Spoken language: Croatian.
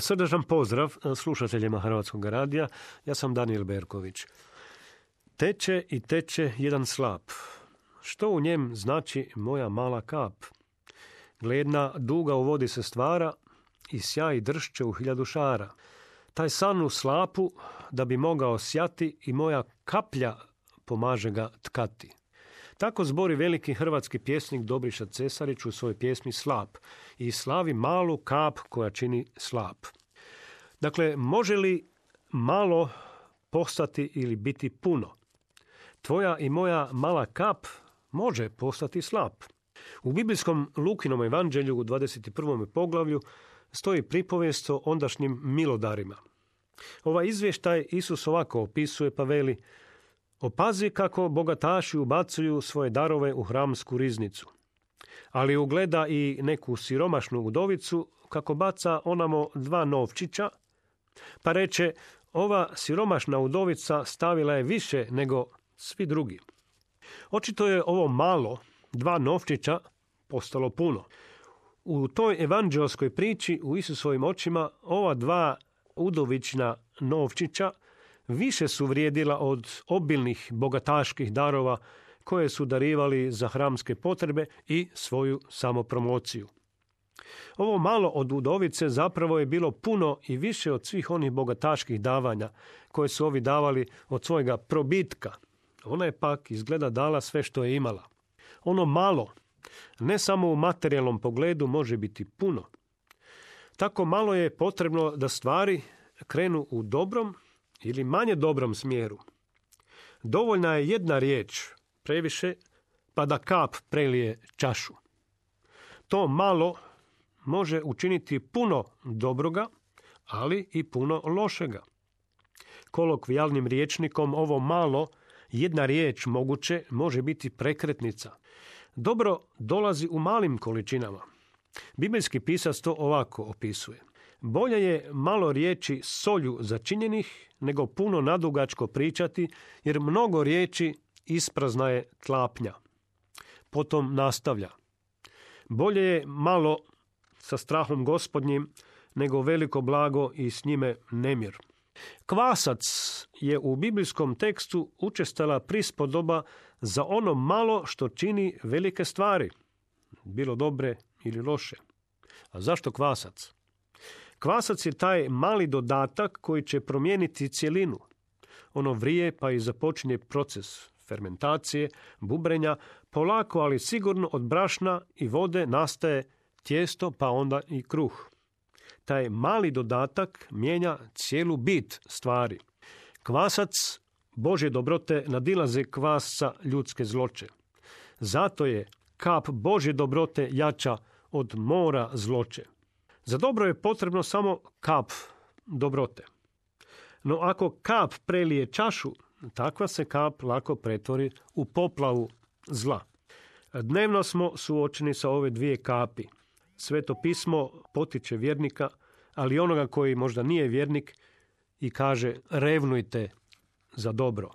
Srdačan pozdrav slušateljima Hrvatskog radija. Ja sam Daniel Berković. Teče i teče jedan slap. Što u njem znači moja mala kap? Gledna duga u vodi se stvara i sjaj dršće u hiljadu šara. Taj san u slapu da bi mogao sjati i moja kaplja pomaže ga tkati. Tako zbori veliki hrvatski pjesnik Dobriša Cesarić u svojoj pjesmi Slap i slavi malu kap koja čini slap. Dakle, može li malo postati ili biti puno? Tvoja i moja mala kap može postati slap. U biblijskom Lukinom evanđelju u 21. poglavlju stoji pripovijest o ondašnjim milodarima. Ovaj izvještaj Isus ovako opisuje pa veli Opazi kako bogataši ubacuju svoje darove u hramsku riznicu. Ali ugleda i neku siromašnu udovicu kako baca onamo dva novčića, pa reče ova siromašna udovica stavila je više nego svi drugi. Očito je ovo malo, dva novčića, postalo puno. U toj evanđelskoj priči u Isusovim očima ova dva udovična novčića više su vrijedila od obilnih bogataških darova koje su darivali za hramske potrebe i svoju samopromociju. Ovo malo od udovice zapravo je bilo puno i više od svih onih bogataških davanja koje su ovi davali od svojega probitka. Ona je pak izgleda dala sve što je imala. Ono malo, ne samo u materijalnom pogledu, može biti puno. Tako malo je potrebno da stvari krenu u dobrom ili manje dobrom smjeru. Dovoljna je jedna riječ, previše, pa da kap prelije čašu. To malo može učiniti puno dobroga, ali i puno lošega. Kolokvijalnim riječnikom ovo malo, jedna riječ moguće, može biti prekretnica. Dobro dolazi u malim količinama. Biblijski pisac to ovako opisuje. Bolje je malo riječi solju začinjenih nego puno nadugačko pričati, jer mnogo riječi isprazna je tlapnja. Potom nastavlja. Bolje je malo sa strahom gospodnjim nego veliko blago i s njime nemir. Kvasac je u biblijskom tekstu učestala prispodoba za ono malo što čini velike stvari, bilo dobre ili loše. A zašto kvasac? Kvasac je taj mali dodatak koji će promijeniti cjelinu. Ono vrije pa i započinje proces fermentacije, bubrenja, polako ali sigurno od brašna i vode nastaje tijesto pa onda i kruh. Taj mali dodatak mijenja cijelu bit stvari. Kvasac Bože dobrote nadilaze kvasca ljudske zloče. Zato je kap Bože dobrote jača od mora zloče. Za dobro je potrebno samo kap dobrote. No ako kap prelije čašu, takva se kap lako pretvori u poplavu zla. Dnevno smo suočeni sa ove dvije kapi. Sveto pismo potiče vjernika, ali onoga koji možda nije vjernik i kaže revnujte za dobro.